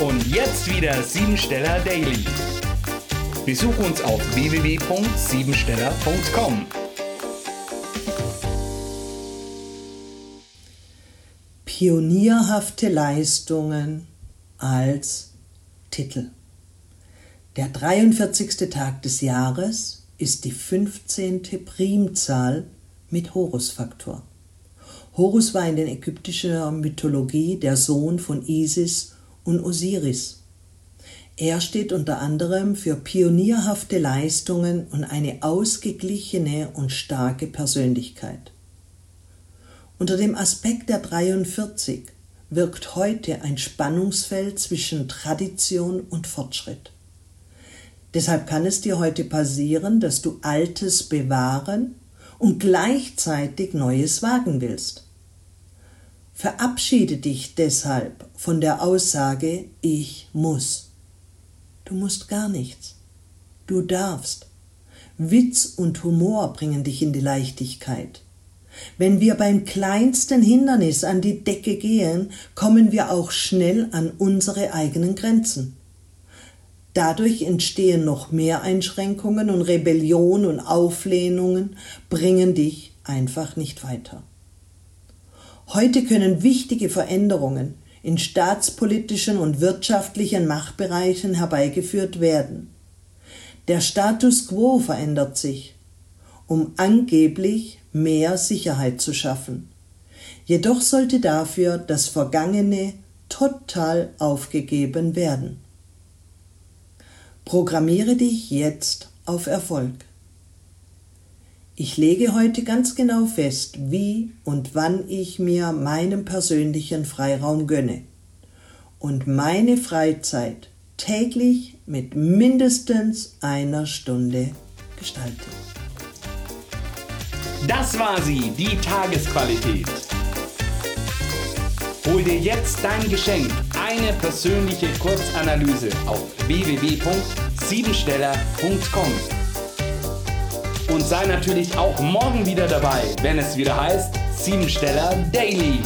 Und jetzt wieder Siebensteller Daily. Besuch uns auf www.siebensteller.com. Pionierhafte Leistungen als Titel. Der 43. Tag des Jahres ist die 15. Primzahl mit Horusfaktor. Horus war in der ägyptischen Mythologie der Sohn von Isis und Osiris. Er steht unter anderem für pionierhafte Leistungen und eine ausgeglichene und starke Persönlichkeit. Unter dem Aspekt der 43 wirkt heute ein Spannungsfeld zwischen Tradition und Fortschritt. Deshalb kann es dir heute passieren, dass du Altes bewahren und gleichzeitig Neues wagen willst. Verabschiede dich deshalb von der Aussage ich muss. Du musst gar nichts. Du darfst. Witz und Humor bringen dich in die Leichtigkeit. Wenn wir beim kleinsten Hindernis an die Decke gehen, kommen wir auch schnell an unsere eigenen Grenzen. Dadurch entstehen noch mehr Einschränkungen und Rebellion und Auflehnungen bringen dich einfach nicht weiter. Heute können wichtige Veränderungen in staatspolitischen und wirtschaftlichen Machtbereichen herbeigeführt werden. Der Status quo verändert sich, um angeblich mehr Sicherheit zu schaffen. Jedoch sollte dafür das Vergangene total aufgegeben werden. Programmiere dich jetzt auf Erfolg. Ich lege heute ganz genau fest, wie und wann ich mir meinen persönlichen Freiraum gönne und meine Freizeit täglich mit mindestens einer Stunde gestalte. Das war sie, die Tagesqualität. Hol dir jetzt dein Geschenk, eine persönliche Kurzanalyse auf www.siebensteller.com und sei natürlich auch morgen wieder dabei, wenn es wieder heißt Siebensteller Daily.